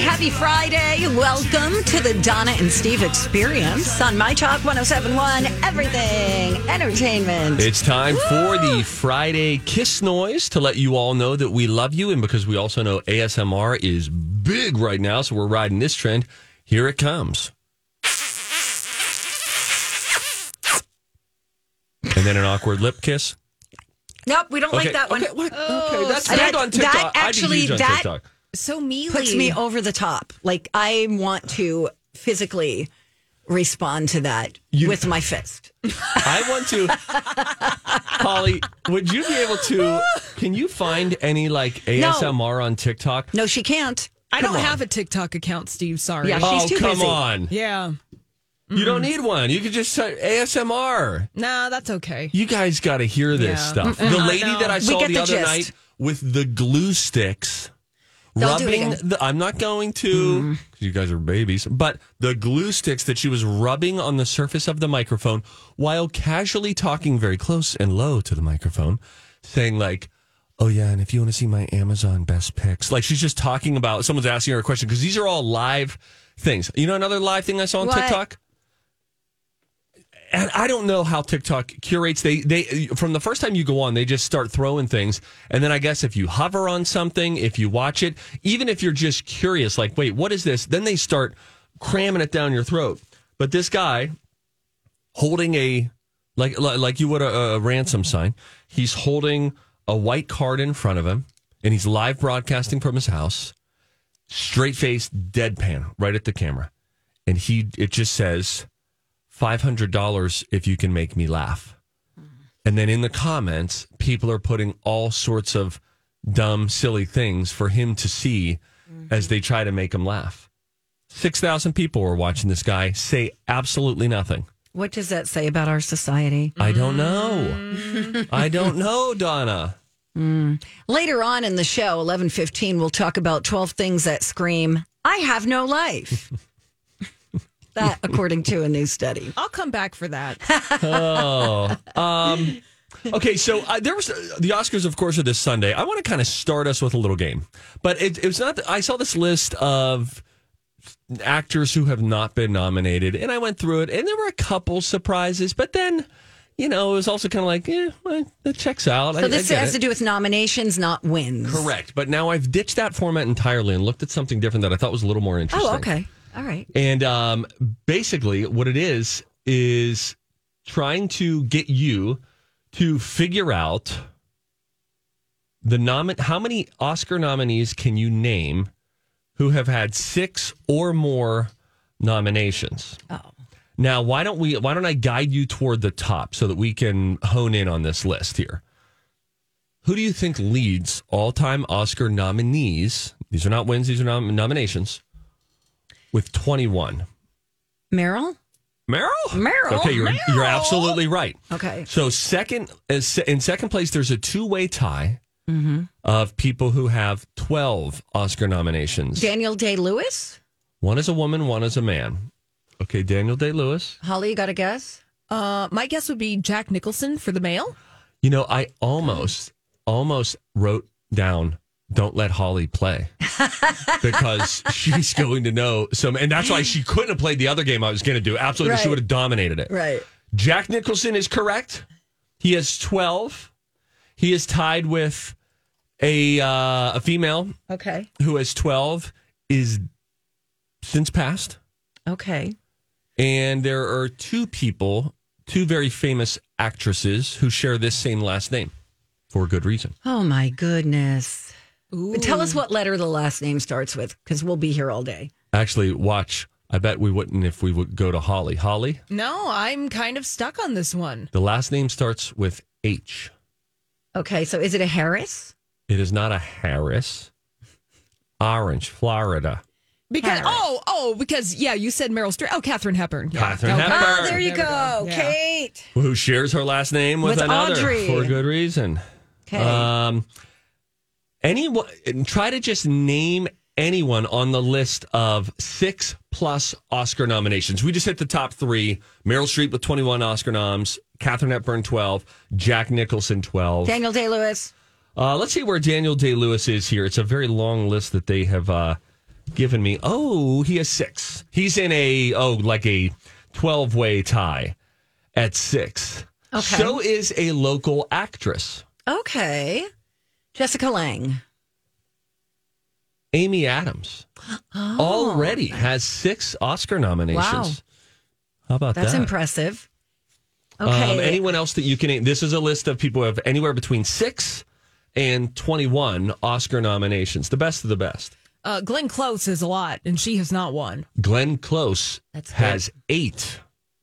Hey, good morning. Happy Friday. Welcome to the Donna and Steve experience on My Talk 1071, Everything Entertainment. It's time for the Friday kiss noise to let you all know that we love you. And because we also know ASMR is big right now, so we're riding this trend, here it comes. And then an awkward lip kiss. Nope, we don't like that one. Okay, what? Oh. okay, that's That- big on TikTok. that I'd be actually- huge on that- TikTok. So mealy. Puts me over the top. Like, I want to physically respond to that You- with my fist. I want to. Holly, would you be able to? Can you find any like ASMR on TikTok? No, she can't. I don't on. have a TikTok account, Steve. Sorry. Yeah, she's oh, too come busy. on. Yeah. You don't need one. You could just say ASMR. Nah, that's okay. You guys got to hear this Yeah. stuff. Mm-mm. The lady know. that I saw the, the other gist. night with the glue sticks. Don't rubbing the, I'm not going to mm. 'cause you guys are babies, but the glue sticks that she was rubbing on the surface of the microphone while casually talking very close and low to the microphone, saying like, "Oh yeah, and if you want to see my Amazon best picks," like she's just talking about someone's asking her a question because these are all live things. You know, another live thing I saw on What? TikTok and I don't know how TikTok curates. They they from the first time you go on, they just start throwing things, and then I guess if you hover on something, if you watch it, even if you're just curious, like, wait, what is this? Then they start cramming it down your throat. But this guy holding a like like you would a, a ransom sign. He's holding a white card in front of him, and he's live broadcasting from his house, straight face, deadpan, right at the camera, and he it just says five hundred dollars if you can make me laugh. Mm. And then in the comments, people are putting all sorts of dumb, silly things for him to see mm-hmm. as they try to make him laugh. Six thousand people were watching this guy say absolutely nothing. What does that say about our society? I don't know. Mm. I don't know, Donna. Mm. Later on in the show, eleven fifteen, we'll talk about twelve things that scream, "I have no life." that, according to a new study. I'll come back for that. Oh, um, okay. So uh, there was the Oscars, of course, are this Sunday. I want to kind of start us with a little game, but it, it was not. I saw this list of actors who have not been nominated, and I went through it, and there were a couple surprises, but then. You know, it was also kind of like, yeah, well, that checks out. So I this get has it. to do with nominations, not wins. Correct. But now I've ditched that format entirely and looked at something different that I thought was a little more interesting. Oh, okay. All right. And um, basically, what it is is trying to get you to figure out the nomin. How many Oscar nominees can you name who have had six or more nominations? Oh. Now, why don't we? Why don't I guide you toward the top so that we can hone in on this list here? Who do you think leads all-time Oscar nominees? These are not wins; these are nom- nominations. With twenty-one, Meryl? Meryl. Meryl. Okay, you're you're absolutely right. Okay. So second, in second place, there's a two-way tie Mm-hmm. of people who have twelve Oscar nominations. Daniel Day Lewis? One is a woman, one is a man. Okay, Daniel Day Lewis. Holly, you got a guess? Uh, my guess would be Jack Nicholson for the male. You know, I almost almost wrote down don't let Holly play because she's going to know some and that's why she couldn't have played the other game I was going to do. Absolutely, she would have dominated it. Right. Jack Nicholson is correct. He has 12. He is tied with A uh, a female Okay. who has 12 is since passed. Okay. And there are two people, two very famous actresses who share this same last name for good reason. Oh my goodness. Tell us what letter the last name starts with, because we'll be here all day. Actually, watch. I bet we wouldn't if we would go to Holly. Holly, No, I'm kind of stuck on this one. the last name starts with H. Okay, so is it a Harris? It is not a Harris. Orange, Florida. Because Harris. oh oh because yeah you said Meryl Streep oh Katharine Hepburn yeah. Katharine Okay. Hepburn. Oh, there you There we go. Yeah. Kate. Who shares her last name with, With another Audrey. for good reason. Okay. Um, anyone try to just name anyone on the list of six plus Oscar nominations. We just hit the top three: Meryl Streep with twenty-one Oscar noms, Katharine Hepburn twelve, Jack Nicholson twelve. Daniel Day Lewis. Uh, let's see where Daniel Day Lewis is here. It's a very long list that they have uh, given me. Oh, he has six. He's in a oh like a twelve way tie at six. Okay. So is a local actress, Okay. Jessica Lange. Amy Adams. already has six Oscar nominations. Oh, Wow. How about That's that? That's impressive. Okay. Um, anyone else that you can name? This is a list of people who have anywhere between six and 21 Oscar nominations. The best of the best. Uh, Glenn Close is a lot and she has not won. Glenn Close That's good. has eight.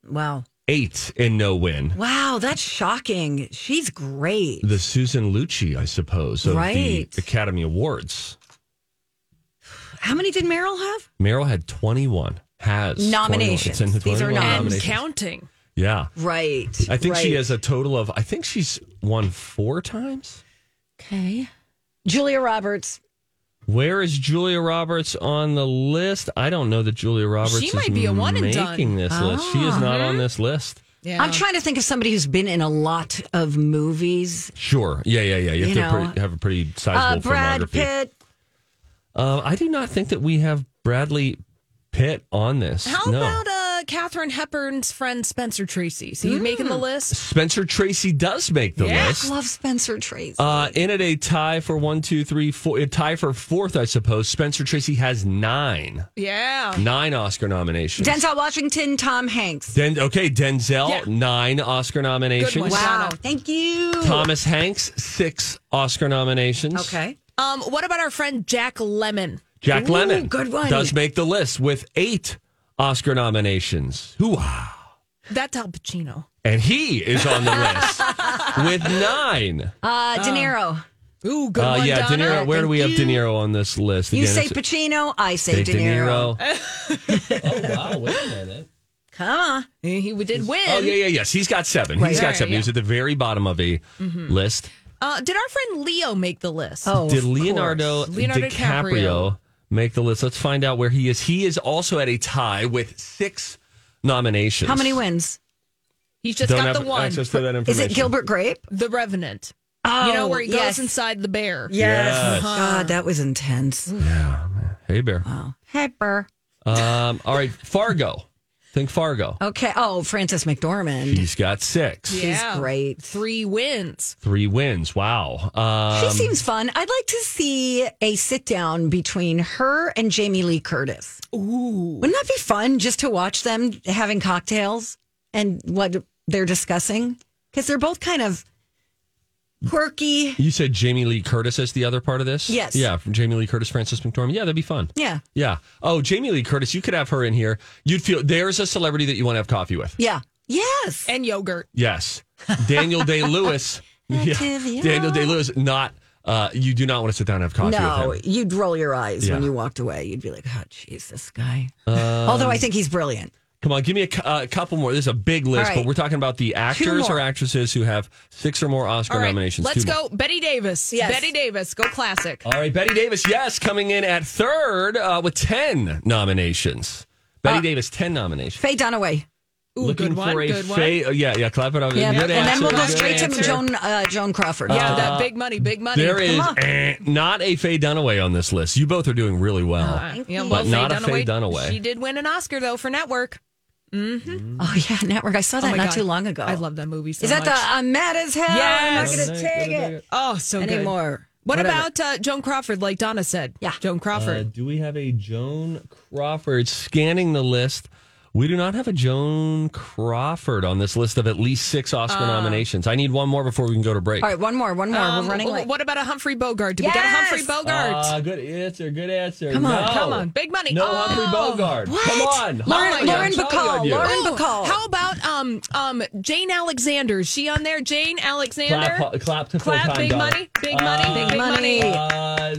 wow. Eight and no win. Wow, that's shocking. She's great. The Susan Lucci, I suppose, of Right. the Academy Awards. How many did Meryl have? Meryl had 21. Has 21. Nominations. It's in the These are 21 nom- And nominations. counting. Yeah. Right. I think she has a total of, I think she's won four times. Okay. Julia Roberts. Where is Julia Roberts on the list? I don't know that Julia Roberts She is might be a one and making done. this list. She is not Uh-huh. on this list. Yeah. I'm trying to think of somebody who's been in a lot of movies. Sure. Yeah, yeah, yeah. You have You to know, pretty, have a pretty Uh, sizable Brad filmography. Pitt. Uh, I do not think that we have Bradley Pitt on this. How no. about Katharine Hepburn's friend Spencer Tracy? So you making the list? Spencer Tracy does make the Yeah. list. Love Spencer Tracy. Uh, in it, a tie for one, two, three, four. A tie for fourth, I suppose. Spencer Tracy has nine, Yeah. nine Oscar nominations. Denzel Washington, Tom Hanks. Den- okay, Denzel, Yeah. nine Oscar nominations. Good one. Wow. Thank you. Thomas Hanks, six Oscar nominations. Okay. Um, what about our friend Jack Lemmon? Jack Ooh, Lemmon, good one. does make the list with eight Oscar nominations. Hoo-ah. That's Al Pacino. And he is on the list with nine. Uh, De Niro. Ooh, good Uh, one, yeah, De Niro. Where do we have Thank De. Niro on this list? You Again, say it's- Pacino, I say, say De De Niro. Niro. oh wow! Wait a minute. Come on. He he did win. Oh yeah, yeah, yes. He's got seven. Right. He's got Right, seven. yeah. He's at the very bottom of a list. Uh, did our friend Leo make the list? Oh, Did of Leonardo. Leonardo DiCaprio, DiCaprio. Make the list? Let's find out where he is. He is also at a tie with six nominations. How many wins? He's just Don't got have the one. access to that Is information. it Gilbert Grape? The Revenant. Oh, you know where he goes yes. inside the bear. Yes. God, that was intense. Yeah. Hey, Bear. Wow. Hyper. Um, all right, Fargo. Think Fargo. Okay. Oh, Frances McDormand. He's got six. She's great. Three wins. Three wins. Wow. Um, She seems fun. I'd like to see a sit down between her and Jamie Lee Curtis. Ooh. Wouldn't that be fun just to watch them having cocktails and what they're discussing? Because they're both kind of quirky. You said Jamie Lee Curtis is the other part of this? Yes. Yeah, from Jamie Lee Curtis, Frances McDormand. Yeah, that'd be fun. Yeah. Yeah. Oh, Jamie Lee Curtis, you could have her in here. You'd feel there's a celebrity that you want to have coffee with. Yeah. Yes. And yogurt. Yes. Daniel Day Lewis. Activia. Daniel Day Lewis, not, uh, you do not want to sit down and have coffee No, with him. you'd roll your eyes when you walked away. You'd be like, oh, jeez, this guy. Although I think he's brilliant. Come on, give me a, cou- uh, couple more. This is a big list, All but we're talking about the actors or actresses who have six or more Oscar All right, nominations. let's Two more. go. Bette Davis. Yes. Bette Davis. Go classic. All right, Bette Davis, yes, coming in at third uh, with 10 nominations. Betty Uh, Davis, 10 nominations. Faye Dunaway. Ooh, Looking good one. for a good. Faye- uh, yeah, yeah, clap it up. Yeah, Good and then we'll go straight answer. to Joan uh, Joan Crawford. Yeah, that big money, big money. There is on. eh, not a Faye Dunaway on this list. You both are doing really well. Uh, yeah, you. well, But not a Faye Faye Dunaway. She did win an Oscar though for Network. Oh yeah, network. I saw Oh that my not God. too long ago. I love that movie so Is that much. the I'm mad as hell? Yes. I'm not going to take it Oh, so good. anymore. What Whatever. about uh, Joan Crawford, like Donna said? Yeah. Joan Uh, Crawford. do we have a Joan Crawford scanning the list? We do not have a Joan Crawford on this list of at least six Oscar nominations. I need one more before we can go to break. All right, one more, one more. Um, We're running late. What about a Humphrey Bogart? Do we got a Humphrey Bogart? Ah, good answer. Good answer. Come on, No. come on. Big money. No Oh, Humphrey Bogart. what? Come on. Lauren- Holly, Lauren Bacall. Lauren Ooh, Bacall. How about um um Jane Alexander? Is she on there? Jane Alexander. Clap, clap to Clap, full-time big dollar. money, big money, Uh, big money. money. Uh,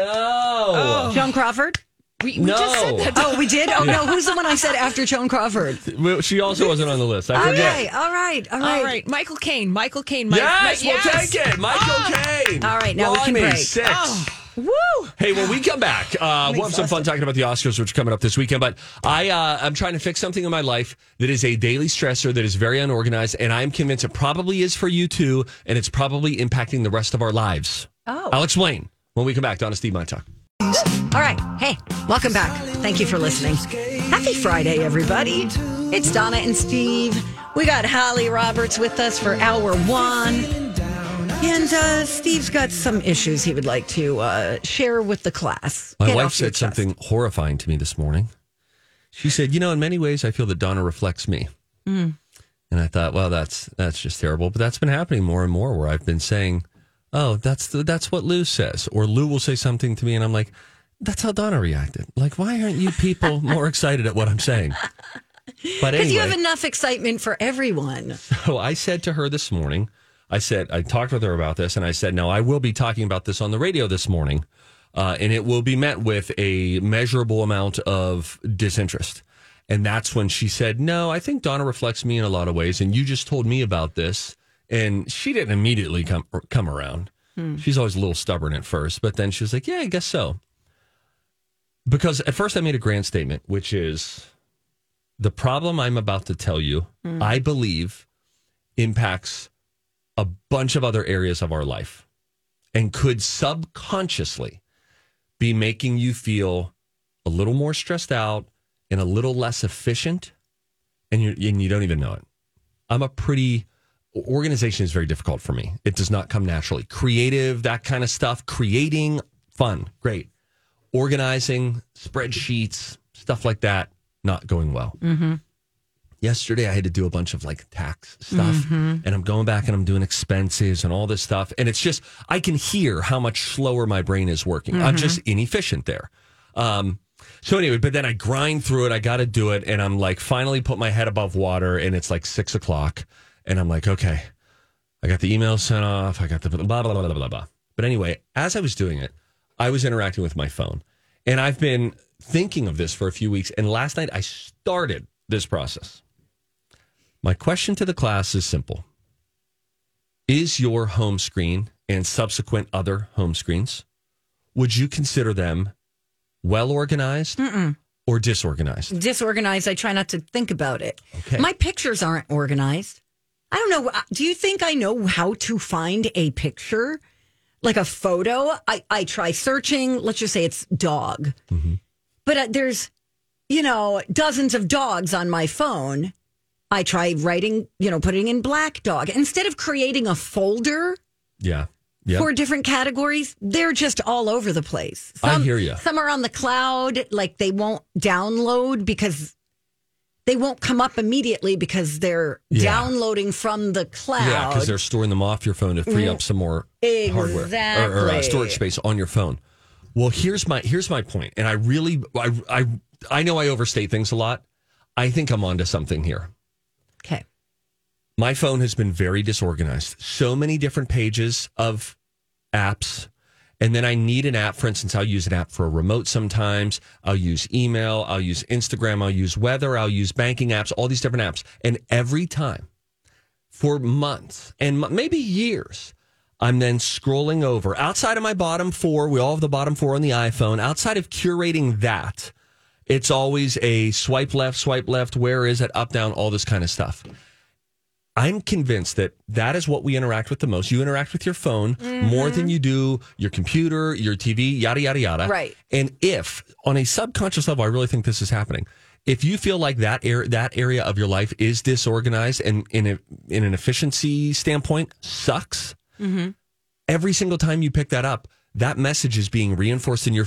no. Joan Crawford? We, we No. just said that. Oh, we did? Oh, no. Who's the one I said after Joan Crawford? She also wasn't on the list. I forget. Okay. All right. All right. All right, Michael Caine. Michael Caine. Mike, Yes, Mike- we'll take it. Michael Caine. All right, now we can break. Six. Woo! Hey, when we come back, uh, we'll have some fun talking about the Oscars, which are coming up this weekend. But I, uh, I'm trying to fix something in my life that is a daily stressor that is very unorganized, and I'm convinced it probably is for you too, and it's probably impacting the rest of our lives. Oh. I'll explain when we come back. Donna Steve My Talk. All right. Hey, welcome back. Thank you for listening. Happy Friday, everybody. It's Donna and Steve. We got Holly Roberts with us for hour one. And uh, Steve's got some issues he would like to uh, share with the class. My Get wife said something horrifying to me this morning. She said, "You know, in many ways, I feel that Donna reflects me." Mm. And I thought, well, that's that's just terrible. But that's been happening more and more, where I've been saying, "Oh, that's the, that's what Lou says," or Lou will say something to me, and I'm like, "That's how Donna reacted." Like, why aren't you people more excited at what I'm saying? But Because anyway, you have enough excitement for everyone. so I said to her this morning, I said, I talked with her about this, and I said, no, I will be talking about this on the radio this morning, uh, and it will be met with a measurable amount of disinterest. And that's when she said, no, I think Donna reflects me in a lot of ways, and you just told me about this. And she didn't immediately come come around. She's always a little stubborn at first, but then she was like, yeah, I guess so. Because at first I made a grand statement, which is the problem I'm about to tell you, mm. I believe impacts a bunch of other areas of our life and could subconsciously be making you feel a little more stressed out and a little less efficient and you and you don't even know it. I'm a pretty organization is very difficult for me. It does not come naturally. Creative, that kind of stuff, creating fun, great. Organizing, spreadsheets, stuff like that, not going well mm-hmm. yesterday I had to do a bunch of like tax stuff mm-hmm. and I'm going back and I'm doing expenses and all this stuff. And it's just, I can hear how much slower my brain is working. I'm just mm-hmm. inefficient there. Um, so anyway, but then I grind through it. I got to do it. And I'm like, finally put my head above water and it's like six o'clock. And I'm like, okay, I got the email sent off. I got the blah, blah, blah, blah, blah, blah. But anyway, as I was doing it, I was interacting with my phone. And I've been thinking of this for a few weeks. And last night I started this process. My question to the class is simple Is your home screen and subsequent other home screens, would you consider them well organized or disorganized? Disorganized. I try not to think about it. Okay. My pictures aren't organized. I don't know. Uh, do you think I know how to find a picture? Like a photo? I, I try searching. Let's just say it's dog. But uh, there's, you know, dozens of dogs on my phone. I try writing, you know, putting in black dog. Instead of creating a folder Yeah. Yeah. for different categories, they're just all over the place. I hear ya. Some are on the cloud, like they won't download because they won't come up immediately because they're Yeah. downloading from the cloud. Yeah, because they're storing them off your phone to free up some more hardware or, or uh, storage space on your phone. Well, here's my here's my point, and I really I I I know I overstate things a lot. I think I'm onto something here. okay. My phone has been very disorganized. So many different pages of apps. And then I need an app. For instance, I'll use an app for a remote sometimes. I'll use email. I'll use Instagram. I'll use weather. I'll use banking apps, all these different apps. And every time for months and maybe years, I'm then scrolling over outside of my bottom four. We all have the bottom four on the iPhone. Outside of curating that, it's always a swipe left, swipe left. Where is it? Up, down, all this kind of stuff. I'm convinced that that is what we interact with the most. You interact with your phone mm-hmm. more than you do your computer, your TV, yada, yada, yada. Right. And if on a subconscious level, I really think this is happening. If you feel like that area, that area of your life is disorganized and in a, in an efficiency standpoint sucks, mm-hmm. every single time you pick that up, that message is being reinforced in your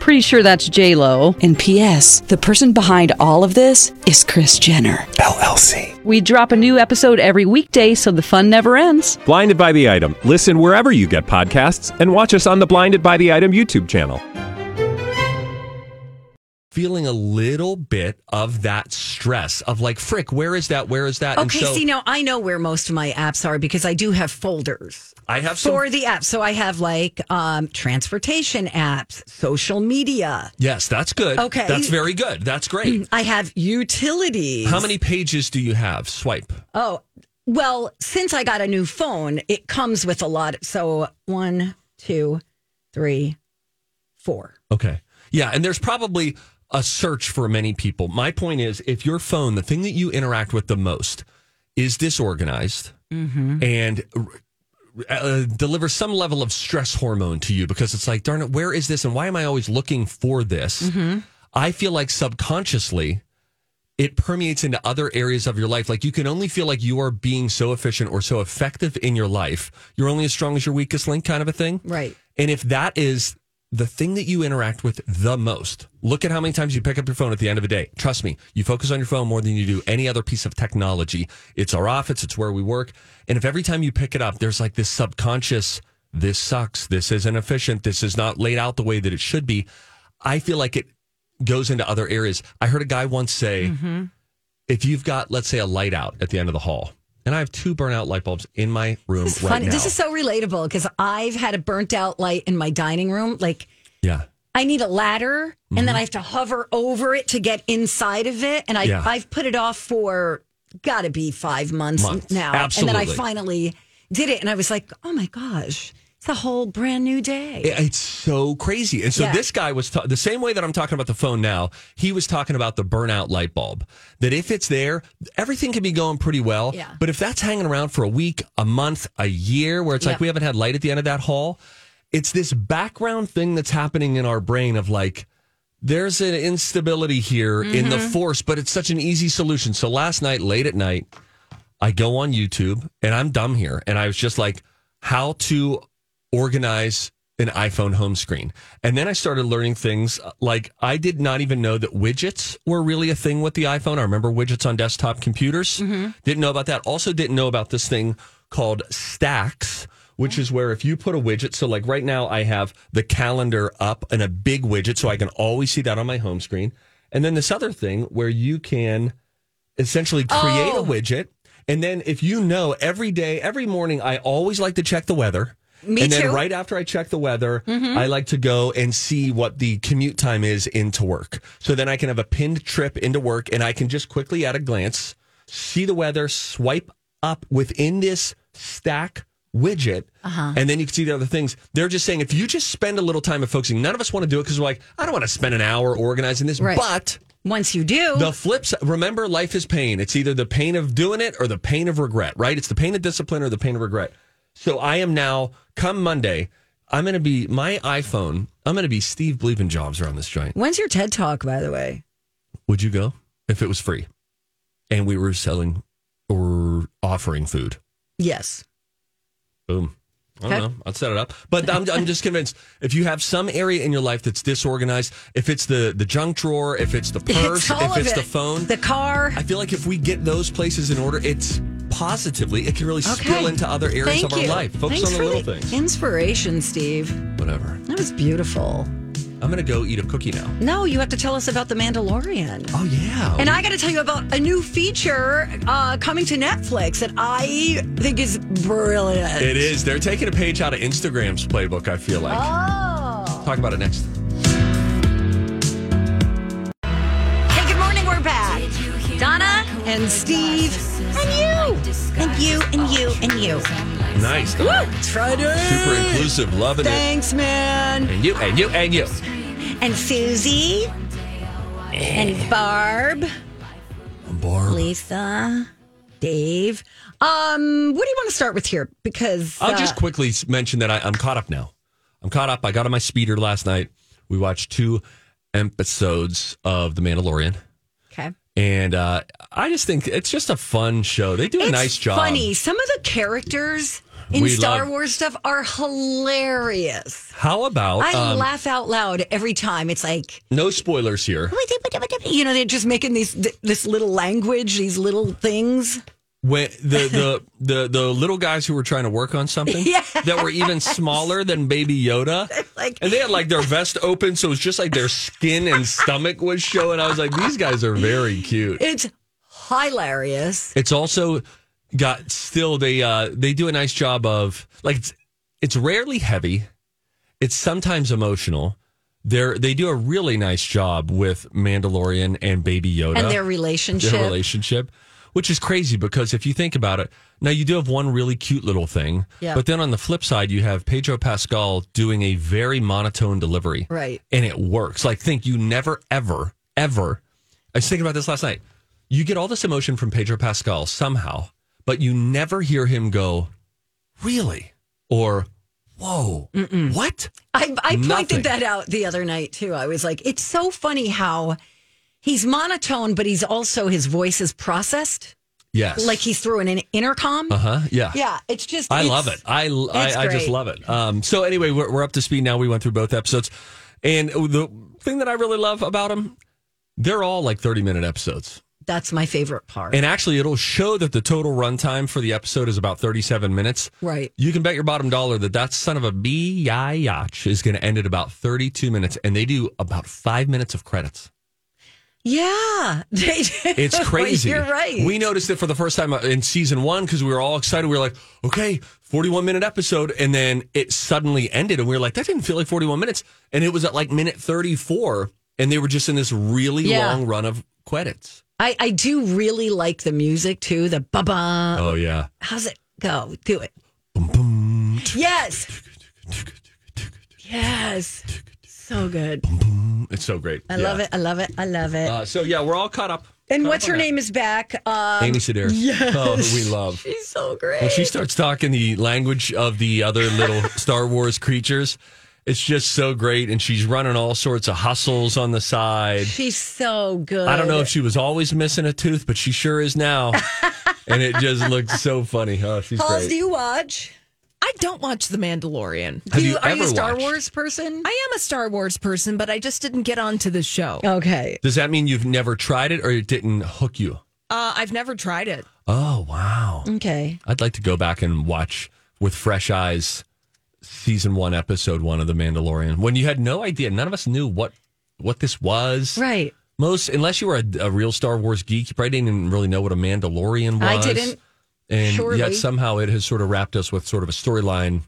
Pretty sure that's J Lo. And P.S. The person behind all of this is Kris Jenner LLC. We drop a new episode every weekday, so the fun never ends. Blinded by the item. Listen wherever you get podcasts, and watch us on the Blinded by the Item YouTube channel. feeling a little bit of that stress of like, frick, where is that? Where is that? Okay, see now I know where most of my apps are because I do have folders. I have some. for the apps. So I have like um, transportation apps, social media. yes, that's good. Okay. That's very good. That's great. I have utilities. How many pages do you have? Swipe. Oh, well, since I got a new phone, it comes with a lot. So one, two, three, four. Okay. Yeah. And there's probably a search for many people. My point is if your phone, the thing that you interact with the most, is disorganized and uh, delivers some level of stress hormone to you because it's like, darn it, where is this? And why am I always looking for this? I feel like subconsciously, it permeates into other areas of your life. Like you can only feel like you are being so efficient or so effective in your life. You're only as strong as your weakest link, kind of a thing. Right. And if that is the thing that you interact with the most, look at how many times you pick up your phone at the end of the day. Trust me, you focus on your phone more than you do any other piece of technology. It's our office, it's where we work. And if every time you pick it up, there's like this subconscious, this sucks, this isn't efficient, this is not laid out the way that it should be, I feel like it goes into other areas. I heard a guy once say, mm-hmm. if you've got, let's say, a light out at the end of the hall, and I have two burnout light bulbs in my room This is right funny. now. This is so relatable because I've had a burnt out light in my dining room. Like yeah. I need a ladder and then I have to hover over it to get inside of it. And I, Mm-hmm. Yeah. I've put it off for gotta be five months, Months. now. And then I finally did it. And I was like, oh my gosh, it's a whole brand new day. It's so crazy. And so Yeah. this guy was ta- the same way that I'm talking about the phone now. He was talking about the burnout light bulb. That if it's there, everything can be going pretty well. Yeah. But if that's hanging around for a week, a month, a year, where it's like we haven't had light at the end of that hall, it's this background thing that's happening in our brain of like, there's an instability here in the mm-hmm. force, but it's such an easy solution. So last night, late at night, I go on YouTube and I'm dumb here. And I was just like, how to organize an iPhone home screen. And then I started learning things uh, like I did not even know that widgets were really a thing with the iPhone. I remember widgets on desktop computers. Didn't know about that. Also didn't know about this thing called stacks. Which is where if you put a widget, so like right now I have the calendar up and a big widget, so I can always see that on my home screen. And then this other thing where you can essentially create Oh. a widget. And then if you know every day, every morning, I always like to check the weather. Me and then too. Mm-hmm. right after I check the weather, I like to go and see what the commute time is into work. So then I can have a pinned trip into work and I can just quickly at a glance see the weather, swipe up within this stack widget, Uh-huh. and then you can see the other things. They're just saying if you just spend a little time of focusing, none of us want to do it because we're like, I don't want to spend an hour organizing this, Right. but Once you do, the flips. remember, life is pain. It's either the pain of doing it or the pain of regret, right? It's the pain of discipline or the pain of regret. So I am now, come Monday, I'm going to be, my iPhone, I'm going to be Steve Bleeping Jobs around this joint. when's your TED talk, by the way? Would you go if it was free and we were selling or offering food? Yes. Boom. I don't know. I'll set it up. But I'm, I'm just convinced if you have some area in your life that's disorganized, if it's the, the junk drawer, if it's the purse, It's all if of it's it. the phone, the car. I feel like if we get those places in order, it's positively, it can really spill into other areas Thank of our you. life. Focus Thanks on the little the things. Inspiration, Steve. Whatever. That was beautiful. I'm gonna go eat a cookie now. No, you have to tell us about The Mandalorian. Oh yeah. And I got to tell you about a new feature uh, coming to Netflix that I think is brilliant. it is. They're taking a page out of Instagram's playbook. I feel like. Oh. Talk about it next. Hey, good morning. We're back. Donna and Steve and you and you and you and you. Nice. Woo! It's Friday. Super inclusive. Loving it. Thanks, man. And you and you and you. And Susie and Barb, Barb. Lisa, Dave. Um, what do you want to start with here? Because I'll uh, just quickly mention that I, I'm caught up now. I'm caught up. I got on my speeder last night. We watched two episodes of The Mandalorian. okay. And uh, I just think it's just a fun show. They do a It's nice job. Funny. Some of the characters in We Star love- Wars stuff are hilarious. How about I um, laugh out loud every time. It's like no spoilers here? you know they're just making these this little language, these little things. When the, the the the little guys who were trying to work on something that were even smaller than Baby Yoda, Like and they had like their vest open, so it was just like their skin and stomach was showing. I was like, these guys are very cute. it's hilarious. It's also got still they uh they do a nice job of like it's, it's rarely heavy. It's sometimes emotional. They're they do a really nice job with Mandalorian and Baby Yoda And their relationship. their relationship, which is crazy because if you think about it, now you do have one really cute little thing, Yeah. but then on the flip side, you have Pedro Pascal doing a very monotone delivery, Right. And it works. Like, think you never, ever, ever. I was thinking about this last night. You get all this emotion from Pedro Pascal somehow, but you never hear him go, "Really?" or "Whoa, what?" I, I pointed that out the other night too. I was like, it's so funny how he's monotone, but he's also his voice is processed, Yes, like he's through an intercom. uh huh, yeah, Yeah, it's just. I it's- love it. I, I, I just love it. Um, so anyway, we're, we're up to speed now. We went through both episodes, and the thing that I really love about them, they're all like thirty minute episodes. That's my favorite part. And actually, it'll show that the total runtime for the episode is about 37 minutes. Right. You can bet your bottom dollar that that son of a biatch is going to end at about 32 minutes, and they do about five minutes of credits. Yeah, they do. It's crazy. You're right. We noticed it for the first time uh, in season one because we were all excited. We were like, okay, 41 minute episode. And then it suddenly ended, and we were like, that didn't feel like 41 minutes. And it was at like minute 34, and they were just in this really Yeah. long run of credits. I, I do really like the music too. The ba ba. Oh, yeah. How's it go? Do it. Boom, boom, Yes. Yes. So good. It's so great. I love it. I love it. I love it. Uh, so, yeah, we're all caught up. and Caught what's up her name is back. Um, Amy Sedaris. yes. Oh, who we love. She's so great. When she starts talking the language of the other little Star Wars creatures, it's just so great. And she's running all sorts of hustles on the side. She's so good. I don't know if she was always missing a tooth, but she sure is now. and it just looks so funny. Oh, she's Halls, great. do you watch? I don't watch The Mandalorian. Have do you are you a Star watched? Wars person? I am a Star Wars person, but I just didn't get onto the show. okay. Does that mean you've never tried it or it didn't hook you? Uh, I've never tried it. Oh, wow. Okay. I'd like to go back and watch with fresh eyes season one, episode one of The Mandalorian when you had no idea. None of us knew what what this was. Right. Most, unless you were a, a real Star Wars geek, you probably didn't even really know what a Mandalorian was. I didn't. And surely. yet somehow it has sort of wrapped us with sort of a storyline,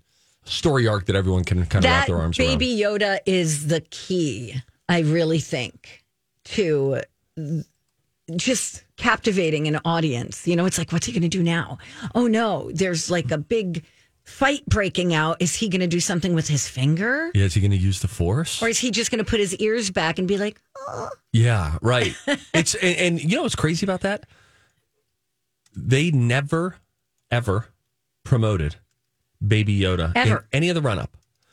story arc that everyone can kind of wrap their arms around. baby Yoda is the key, I really think, to just captivating an audience. You know, it's like, what's he going to do now? Oh no, there's like a big fight breaking out. Is he going to do something with his finger? Yeah, is he going to use the Force? Or is he just going to put his ears back and be like, Yeah, right. it's and, and you know what's crazy about that? They never, ever promoted Baby Yoda in any of the run up.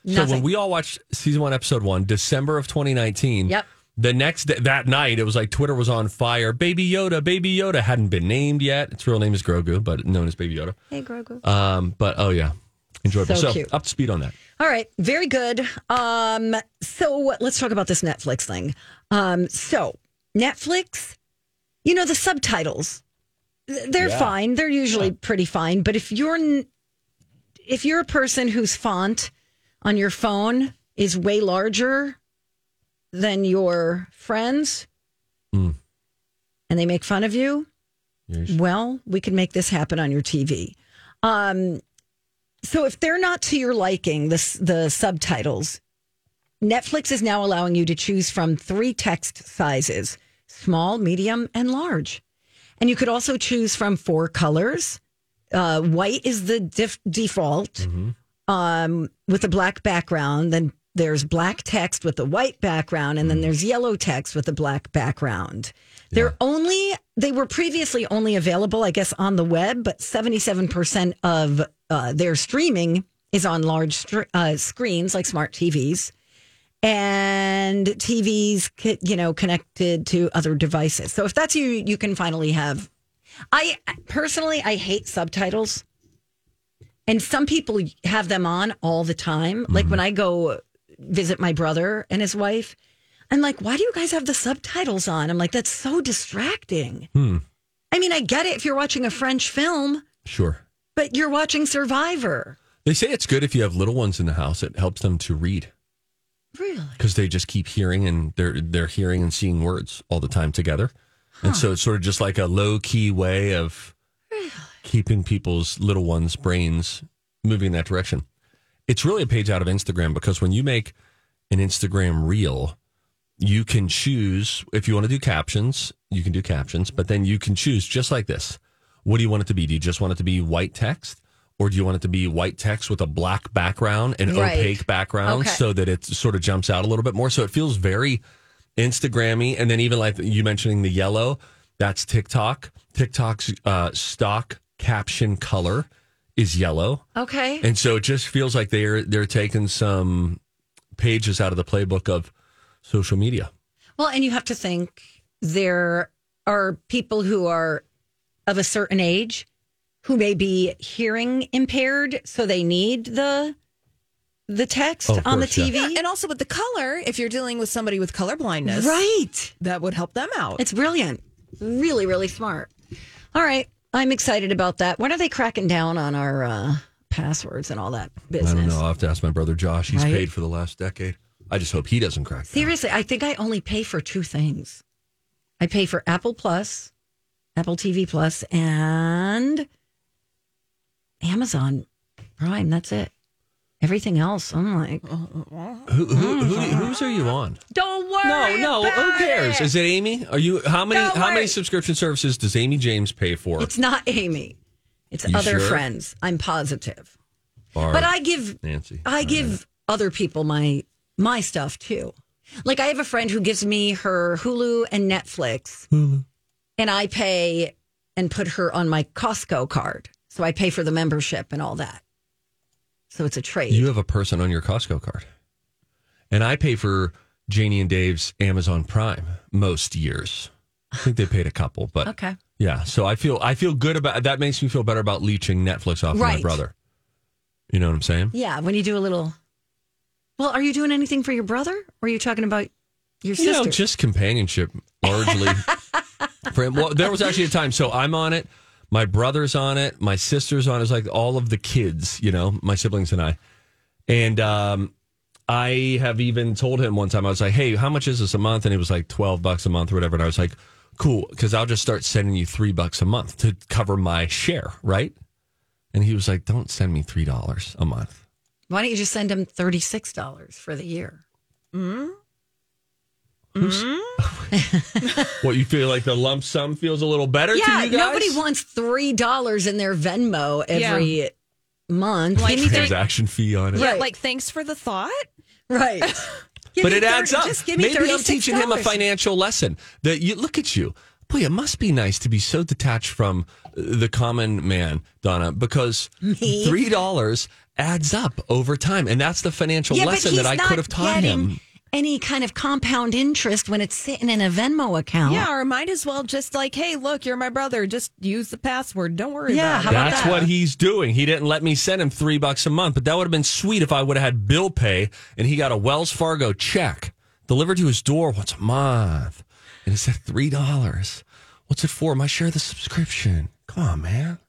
So when we all watched season one, episode one, December of 2019. Yep. The next day, that night, it was like Twitter was on fire. Baby Yoda, Baby Yoda hadn't been named yet. Its real name is Grogu, but known as Baby Yoda. hey, Grogu? Um, but oh yeah, enjoyable. So So, up to speed on that. All right, very good. Um, so let's talk about this Netflix thing. Um, so Netflix, you know, the subtitles, they're Yeah. fine. They're usually pretty fine. But if you're if you're a person whose font on your phone is way larger than your friends Mm. and they make fun of you, Yeesh. well, we can make this happen on your TV. Um, so if they're not to your liking, the, the subtitles, Netflix is now allowing you to choose from three text sizes small, medium, and large. And you could also choose from four colors. Uh, white is the def- default um, with a black background. Then there's black text with a white background, and then there's yellow text with a black background. They're only they were previously only available, I guess, on the web, but 77% of uh, their streaming is on large str- uh, screens like smart TVs and TVs, you know, connected to other devices. So if that's you, you can finally have. I personally, I hate subtitles, and some people have them on all the time. Like mm-hmm. when I go visit my brother and his wife, I'm like, why do you guys have the subtitles on? I'm like, that's so distracting. Hmm. I mean, I get it if you're watching a French film, Sure. but you're watching Survivor. They say it's good if you have little ones in the house. It helps them to read Really? because they just keep hearing and they're they're hearing and seeing words all the time together. And so it's sort of just like a low key way of keeping people's little ones' brains moving in that direction. It's really a page out of Instagram because when you make an Instagram reel, you can choose if you want to do captions, you can do captions, but then you can choose just like this. What do you want it to be? Do you just want it to be white text? Or do you want it to be white text with a black background and Right. opaque background Okay. so that it sort of jumps out a little bit more? So it feels very Instagrammy. And then even like you mentioning the yellow, that's TikTok. TikTok's uh, stock caption color is yellow. Okay. And so it just feels like they're they're taking some pages out of the playbook of social media. Well, and you have to think there are people who are of a certain age who may be hearing impaired, so they need the the text Oh, on the course, yeah. TV. Yeah, and also with the color, if you're dealing with somebody with color blindness, right. that would help them out. It's brilliant. Really, really smart. All right. I'm excited about that. When are they cracking down on our uh, passwords and all that business? I don't know. I'll have to ask my brother Josh. He's Right. paid for the last decade. I just hope he doesn't crack. down. Seriously, I think I only pay for two things. I pay for Apple Plus, Apple TV Plus, and Amazon Prime. That's it. Everything else, I'm like, Who, who, mm-hmm. who, whose are you on? don't worry. No, no. Who about cares? it. Is it Amy? Are you? How many? Don't how many subscription services does Amy James pay for? It's not Amy. It's You other sure? friends. I'm positive. Barb, But I give Nancy. I give other people my my stuff too. Like I have a friend who gives me her Hulu and Netflix, and I pay and put her on my Costco card. So I pay for the membership and all that. So it's a trade. You have a person on your Costco card, and I pay for Janie and Dave's Amazon Prime most years. I think they paid a couple, but okay. yeah. So I feel I feel good about that. Makes me feel better about leeching Netflix off of my brother. You know what I'm saying? Yeah, when you do a little. Well, are you doing anything for your brother, or are you talking about your You sister? know, just companionship largely for him. Well, there was actually a time. So I'm on it. My brother's on it. My sister's on it. It's like all of the kids, you know, my siblings and I. And um, I have even told him one time, I was like, hey, how much is this a month? And it was like 12 bucks a month or whatever. And I was like, cool, because I'll just start sending you three bucks a month to cover my share, right? And he was like, don't send me $3 a month. Why don't you just send him thirty six dollars for the year? Mm-hmm. What, you feel like the lump sum feels a little better to Yeah, you guys? nobody wants three dollars in their Venmo every month. Like Give me transaction fee on it. yeah, Right. like thanks for the thought. right. But me it adds 30 up. Just give me Maybe I'm teaching him a financial lesson. That you look at you. Boy, it must be nice to be so detached from the common man, Donna, because three dollars adds up over time, and that's the financial Yeah, lesson that I could have taught getting him. Any kind of compound interest when it's sitting in a Venmo account. Yeah, or might as well just like, hey, look, you're my brother. Just use the password. Don't worry Yeah, about how it. about That's that? what he's doing. He didn't let me send him three bucks a month, but that would have been sweet if I would have had bill pay and he got a Wells Fargo check delivered to his door once a month. And it said three dollars. What's it for? My share of the subscription. Come on, man.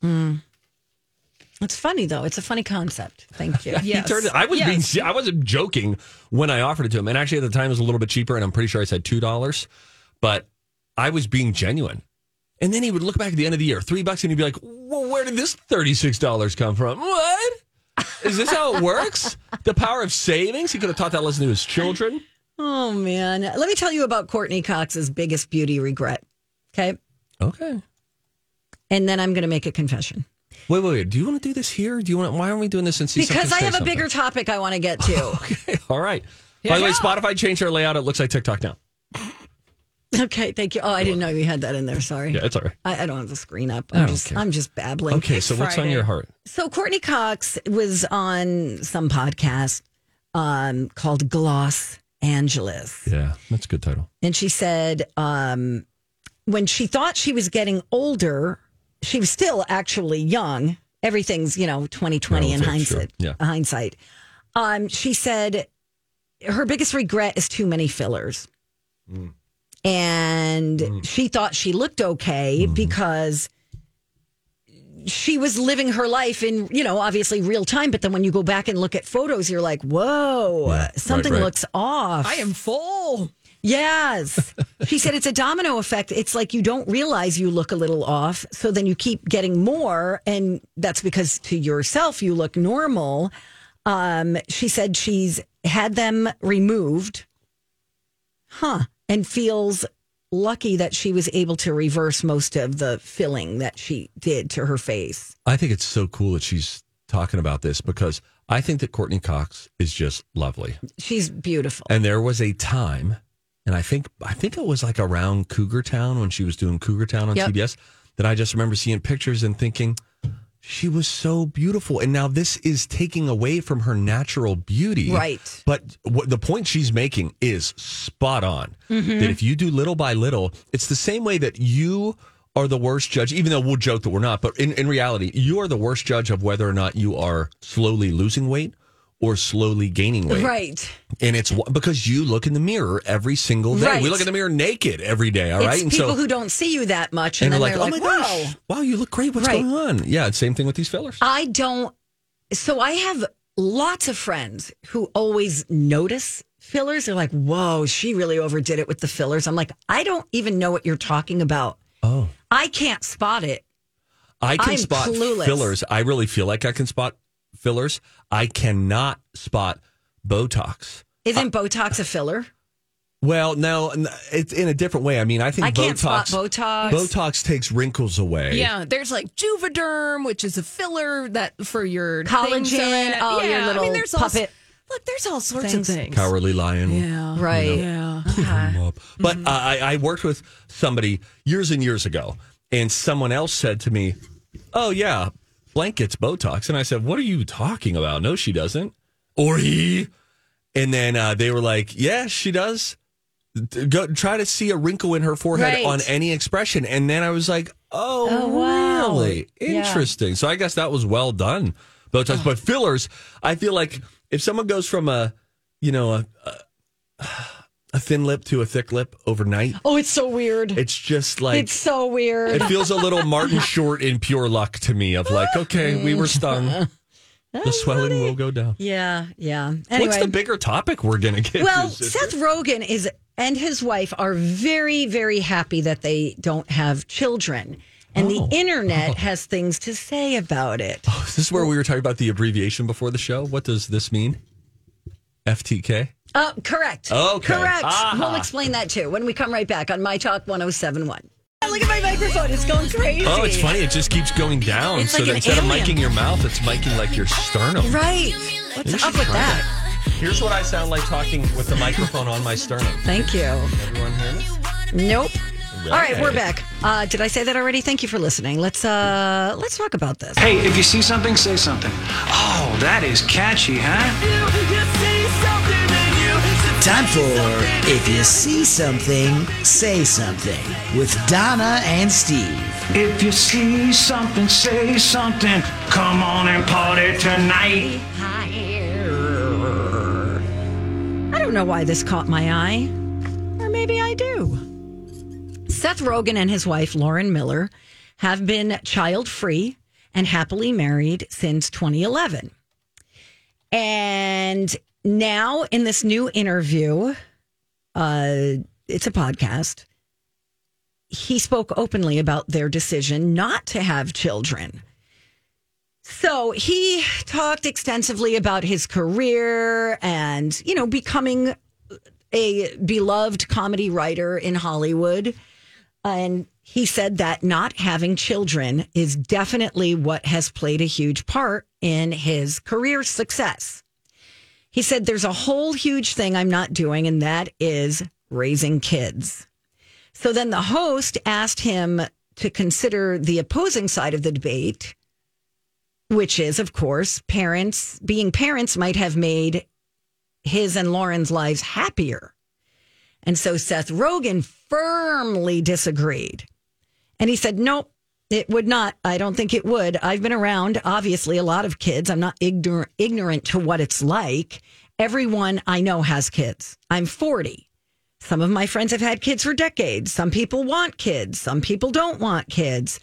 Hmm. It's funny though. It's a funny concept. Thank you. He turned it. I was Yes. being. I wasn't joking when I offered it to him, and actually at the time it was a little bit cheaper, and I'm pretty sure I said two dollars, but I was being genuine. And then he would look back at the end of the year, three bucks, and he'd be like, "Well, where did this thirty six dollars come from? What is this? How it works? the power of savings? He could have taught that lesson to his children. Oh man. Let me tell you about Courtney Cox's biggest beauty regret. Okay. Okay. And then I'm going to make a confession Wait, wait, wait. Do you want to do this here? Do you want? Why aren't we doing this in season? because I have a bigger topic I want to get to. Okay, all right. By the way, Spotify changed their layout. It looks like TikTok now. okay. Thank you. Oh, I didn't know you had that in there. Sorry. Yeah, it's all right. I, I don't have the screen up. I I'm don't just care. I'm just babbling. Okay, so what's on your heart? So Courteney Cox was on some podcast um, called Gloss Angeles. Yeah, that's a good title. And she said um, when she thought she was getting older, she was still actually young. Everything's, you know, 2020 in Relative, sure. hindsight. Yeah. hindsight. Um, she said her biggest regret is too many fillers. Mm. And she thought she looked okay Mm-hmm. because she was living her life in, you know, obviously real time. But then when you go back and look at photos, you're like, whoa, right, something right. looks off. I am full. Yes. she said it's a domino effect. It's like you don't realize you look a little off. So then you keep getting more. And that's because to yourself, you look normal. Um, she said she's had them removed. Huh. And feels lucky that she was able to reverse most of the filling that she did to her face. I think it's so cool that she's talking about this because I think that Courteney Cox is just lovely. She's beautiful. And there was a time, and I think I think it was like around Cougar Town when she was doing Cougar Town on Yep. CBS that I just remember seeing pictures and thinking she was so beautiful. And now this is taking away from her natural beauty. Right. But what the point she's making is spot on. Mm-hmm. That if you do little by little, it's the same way that you are the worst judge, even though we'll joke that we're not, but in, in reality, you are the worst judge of whether or not you are slowly losing weight or slowly gaining weight. Right. And it's because you look in the mirror every single day. Right. We look in the mirror naked every day. All right. It's And people so, who don't see you that much. and And, they're like, oh like, my wow. gosh, wow, you look great. What's Right. going on? Yeah. Same thing with these fillers. I don't. So I have lots of friends who always notice fillers. They're like, "Whoa, she really overdid it with the fillers." I'm like, I don't even know what you're talking about. Oh. I can't spot it. I can I'm spot clueless. fillers. I really feel like I can spot fillers. I cannot spot Botox. Isn't Botox a filler? Well, no, it's in a different way. I mean, I think I can't Botox. spot Botox. Botox takes wrinkles away. Yeah, there's like Juvederm, which is a filler that for your Collagen, things on it. oh, your yeah, I mean, there's puppet All, look, there's all sorts things. of things. Cowardly lion. Yeah, Right. Yeah. up. But Mm-hmm. uh, I, I worked with somebody years and years ago, and someone else said to me, "Oh yeah, blank gets Botox," and I said, "What are you talking about? No, she doesn't." Or he, and then uh, they were like, "Yeah, she does." Go try to see a wrinkle in her forehead Right. on any expression, and then I was like, "Oh, Oh, wow. really Yeah. interesting." So I guess that was well done, Botox. But fillers, I feel like if someone goes from a, you know, a, a, a thin lip to a thick lip overnight, Oh, it's so weird. it's just like it's so weird. it feels a little Martin Short in pure luck to me. Of like, okay, we were stung. The swelling will go down. yeah, yeah. Anyway, What's the bigger topic we're gonna get? Well, to. Seth Rogen is and his wife are very, very happy that they don't have children. And Oh. the internet has things to say about it. Oh, is this is where we were talking about the abbreviation before the show? What does this mean? FTK. Uh, correct. Okay. Correct. Aha. We'll explain that too when we come right back on My Talk 1071. Look at my microphone. It's going crazy. Oh, it's funny. It just keeps going down. It's so like that an instead alien. of miking your mouth, it's miking like your sternum. Right. What's up with try that? Here's what I sound like talking with the microphone on my sternum. Thank you. Everyone hear me? Nope. All right, we're back. Uh, did I say that already? Thank you for listening. Let's uh let's talk about this. Hey, if you see something, say something. Oh, that is catchy, huh? Time for If You See Something, Say Something with Donna and Steve. If you see something, say something. Come on and party tonight. I don't know why this caught my eye, or maybe I do. Seth Rogen and his wife, Lauren Miller, have been child free and happily married since 2011. And now in this new interview, uh, it's a podcast. He spoke openly about their decision not to have children. So he talked extensively about his career and, you know, becoming a beloved comedy writer in Hollywood. And he said that not having children is definitely what has played a huge part in his career success. He said, There's a whole huge thing I'm not doing, and that is raising kids. So then the host asked him to consider the opposing side of the debate, which is, of course, parents being parents might have made his and Lauren's lives happier. And so Seth Rogen firmly disagreed. And he said, nope, it would not. I don't think it would. I've been around, obviously, a lot of kids. I'm not ignorant, ignorant to what it's like. Everyone I know has kids. I'm 40. Some of my friends have had kids for decades. Some people want kids. Some people don't want kids.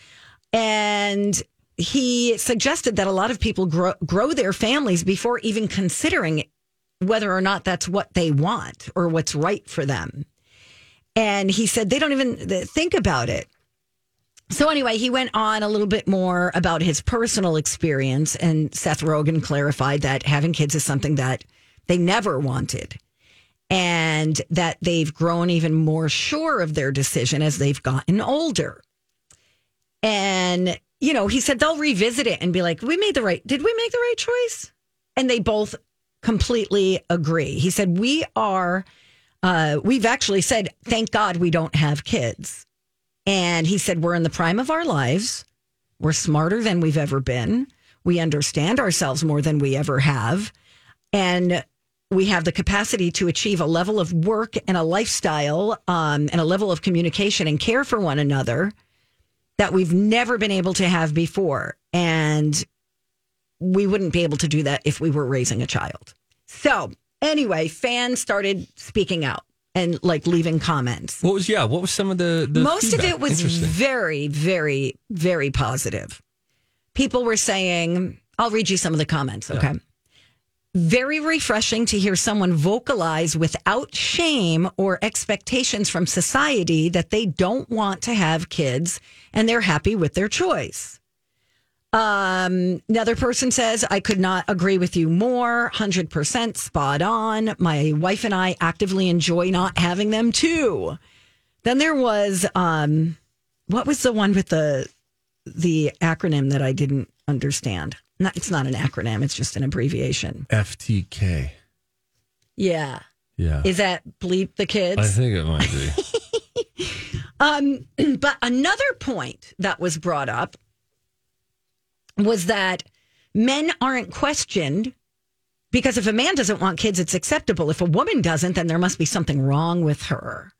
And he suggested that a lot of people grow, grow their families before even considering whether or not that's what they want or what's right for them. And he said they don't even think about it. So, anyway, he went on a little bit more about his personal experience, and Seth Rogen clarified that having kids is something that they never wanted, and that they've grown even more sure of their decision as they've gotten older. And, you know, he said they'll revisit it and be like, we made the right, did we make the right choice? And they both completely agree. He said, we are, uh, we've actually said, thank God we don't have kids. And he said, we're in the prime of our lives. We're smarter than we've ever been. We understand ourselves more than we ever have. And we have the capacity to achieve a level of work and a lifestyle um, and a level of communication and care for one another that we've never been able to have before. And we wouldn't be able to do that if we were raising a child. So, anyway, fans started speaking out and like leaving comments. What was yeah? What was some of the, the most feedback? of it was very, very, very positive. People were saying, "I'll read you some of the comments." Okay. Very refreshing to hear someone vocalize without shame or expectations from society that they don't want to have kids and they're happy with their choice. Um, another person says, I could not agree with you more. 100% spot on. My wife and I actively enjoy not having them too. Then there was, um, what was the one with the, the acronym that I didn't understand? Not, it's not an acronym. It's just an abbreviation. FTK. Yeah. Yeah. Is that bleep the kids? I think it might be. Um, but another point that was brought up was that men aren't questioned because if a man doesn't want kids, it's acceptable. If a woman doesn't, then there must be something wrong with her.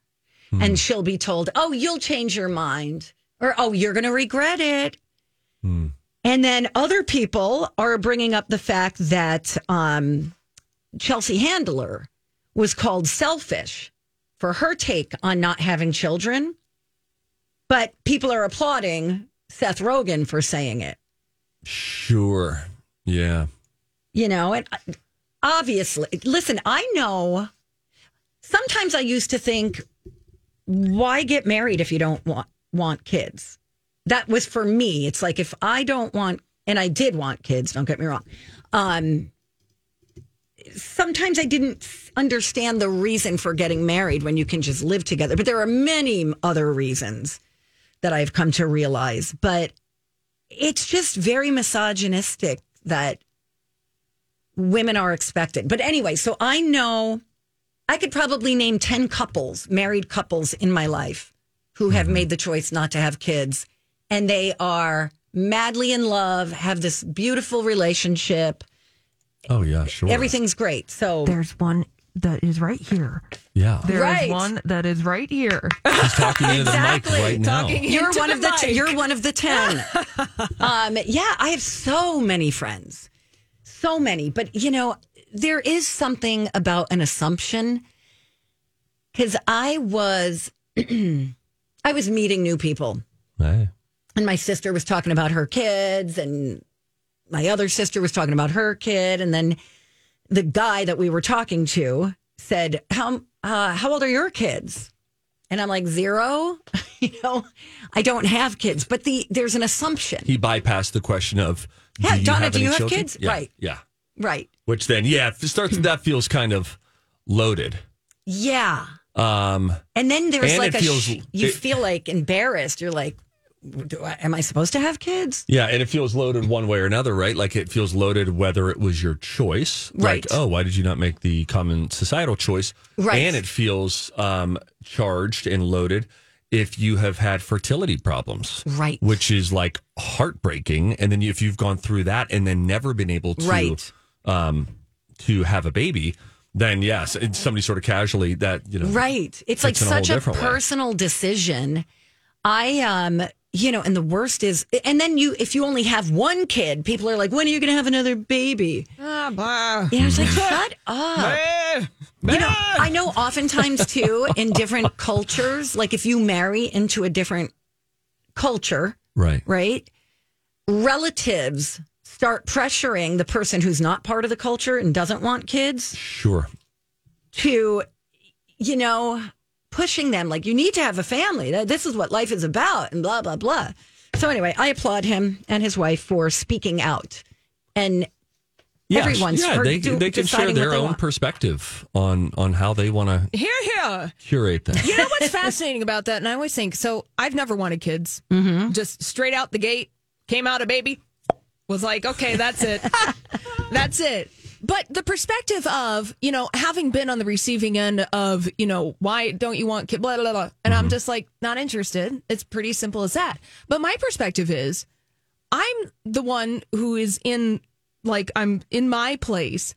And she'll be told, oh, you'll change your mind, or oh, you're going to regret it. And then other people are bringing up the fact that um, Chelsea Handler was called selfish for her take on not having children. But people are applauding Seth Rogen for saying it. Sure. Yeah. You know, and uh, obviously, listen, I know sometimes I used to think, why get married if you don't want, want kids? That was for me. It's like if I don't want, and I did want kids, don't get me wrong. Um, sometimes I didn't understand the reason for getting married when you can just live together. But there are many other reasons that I've come to realize. But it's just very misogynistic that women are expected. But anyway, so I know I could probably name 10 couples, married couples in my life who have mm-hmm. made the choice not to have kids. And they are madly in love, have this beautiful relationship. Oh yeah, sure. Everything's great. So There's one that is right here. yeah. There is Right. one that is right here. She's talking into the mic right now. Talking you're into one the of the mic. you're one of the 10 um yeah i have so many friends so many but you know there is something about an assumption because i was i was meeting new people Hey. and my sister was talking about her kids, and my other sister was talking about her kid, and then the guy that we were talking to said, "How uh, how old are your kids?" And I'm like zero. you know, I don't have kids, but the there's an assumption, He bypassed the question of Yeah, do you Donna, have do you have children? kids? Yeah, Right. Yeah. right? Which then, yeah, starts that feels kind of loaded. Yeah. Um, And then there's And like a feels- sh- you it- feel like embarrassed. You're like, do I, am I supposed to have kids? yeah, and it feels loaded one way or another, right? Like it feels loaded whether it was your choice. Right. Like, oh, why did you not make the common societal choice? Right. And it feels um, charged and loaded if you have had fertility problems. Right. Which is like heartbreaking. And then if you've gone through that and then never been able to Right. um, to have a baby, then yes, it's somebody sort of casually that, you know. Right. It's like in a such a different way. personal decision. I um you know, and the worst is and then you if you only have one kid, people are like, When are you gonna have another baby? Ah, blah. You know, it's like shut up. You know, I know oftentimes too in different cultures, like if you marry into a different culture, Right. right? Relatives start pressuring the person who's not part of the culture and doesn't want kids Sure. to, you know, pushing them like you need to have a family. This is what life is about, and blah blah blah. So anyway, I applaud him and his wife for speaking out, and Yeah, everyone's yeah, for they, do- they can share their own want. perspective on on how they want to Here, here. curate that. You know what's fascinating about that? And I always think so. I've never wanted kids. Mm-hmm. Just straight out the gate, came out a baby, was like, okay, that's it. that's it. But the perspective of, you know, having been on the receiving end of, you know, why don't you want kids, blah, blah, blah. And I'm mm-hmm. just like, not interested. It's pretty simple as that. But my perspective is, I'm the one who is in, like, I'm in my place.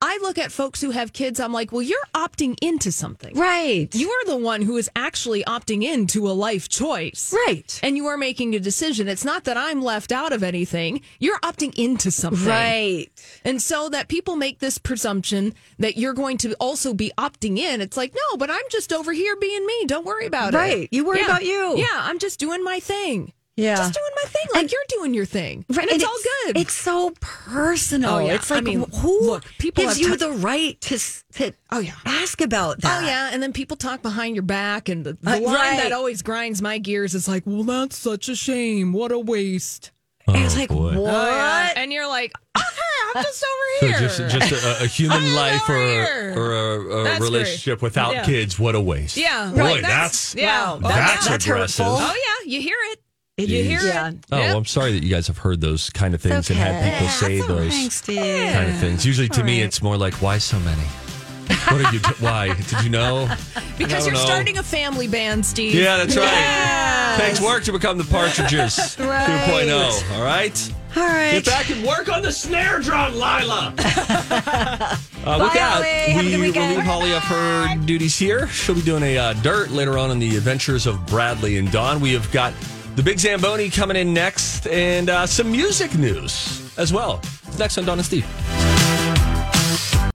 I look at folks who have kids, I'm like, well, you're opting into something. Right. You are the one who is actually opting into a life choice. Right. And you are making a decision. It's not that I'm left out of anything. You're opting into something. Right. And so that people make this presumption that you're going to also be opting in. It's like, no, but I'm just over here being me. Don't worry about it. Right. You worry Yeah. about you. Yeah. I'm just doing my thing. Yeah. Just doing my thing like you're doing your thing. Right, And it's, all good. It's so personal. Oh, yeah. It's like I mean, who look, people gives have you t- the right to to Oh, yeah. ask about that? Oh yeah, and then people talk behind your back, and the, the Uh, line right. that always grinds my gears is like, "Well, that's such a shame. What a waste." And it's like boy. what? Oh, yeah. And you're like, "Okay, I'm just So over here." just just a, a human life or a, or a, a That's relationship without Yeah. kids. What a waste. yeah, Boy, right. that's, yeah, Wow, Oh, that's, yeah. that's aggressive. hurtful. Oh yeah, you hear it. It- you hear yeah. it. Oh, Yeah. well, I'm sorry that you guys have heard those kind of things and had people say those Thanks, kind of things. Usually, to me, it's more like, why so many? What are you? T- why did you know? Because you're know. starting a family band, Steve. Yeah, that's right. Yes. Thanks, work to become the Partridges 2.0. All right. All right. Get back and work on the snare drum, Lila. uh, look Bye, out. Holly. Have a We good relieve Holly of her duties here. She'll be doing a uh, dirt later on in the adventures of Bradley and Dawn. We have got the big Zamboni coming in next and uh, some music news as well. Next on Dawn and Steve.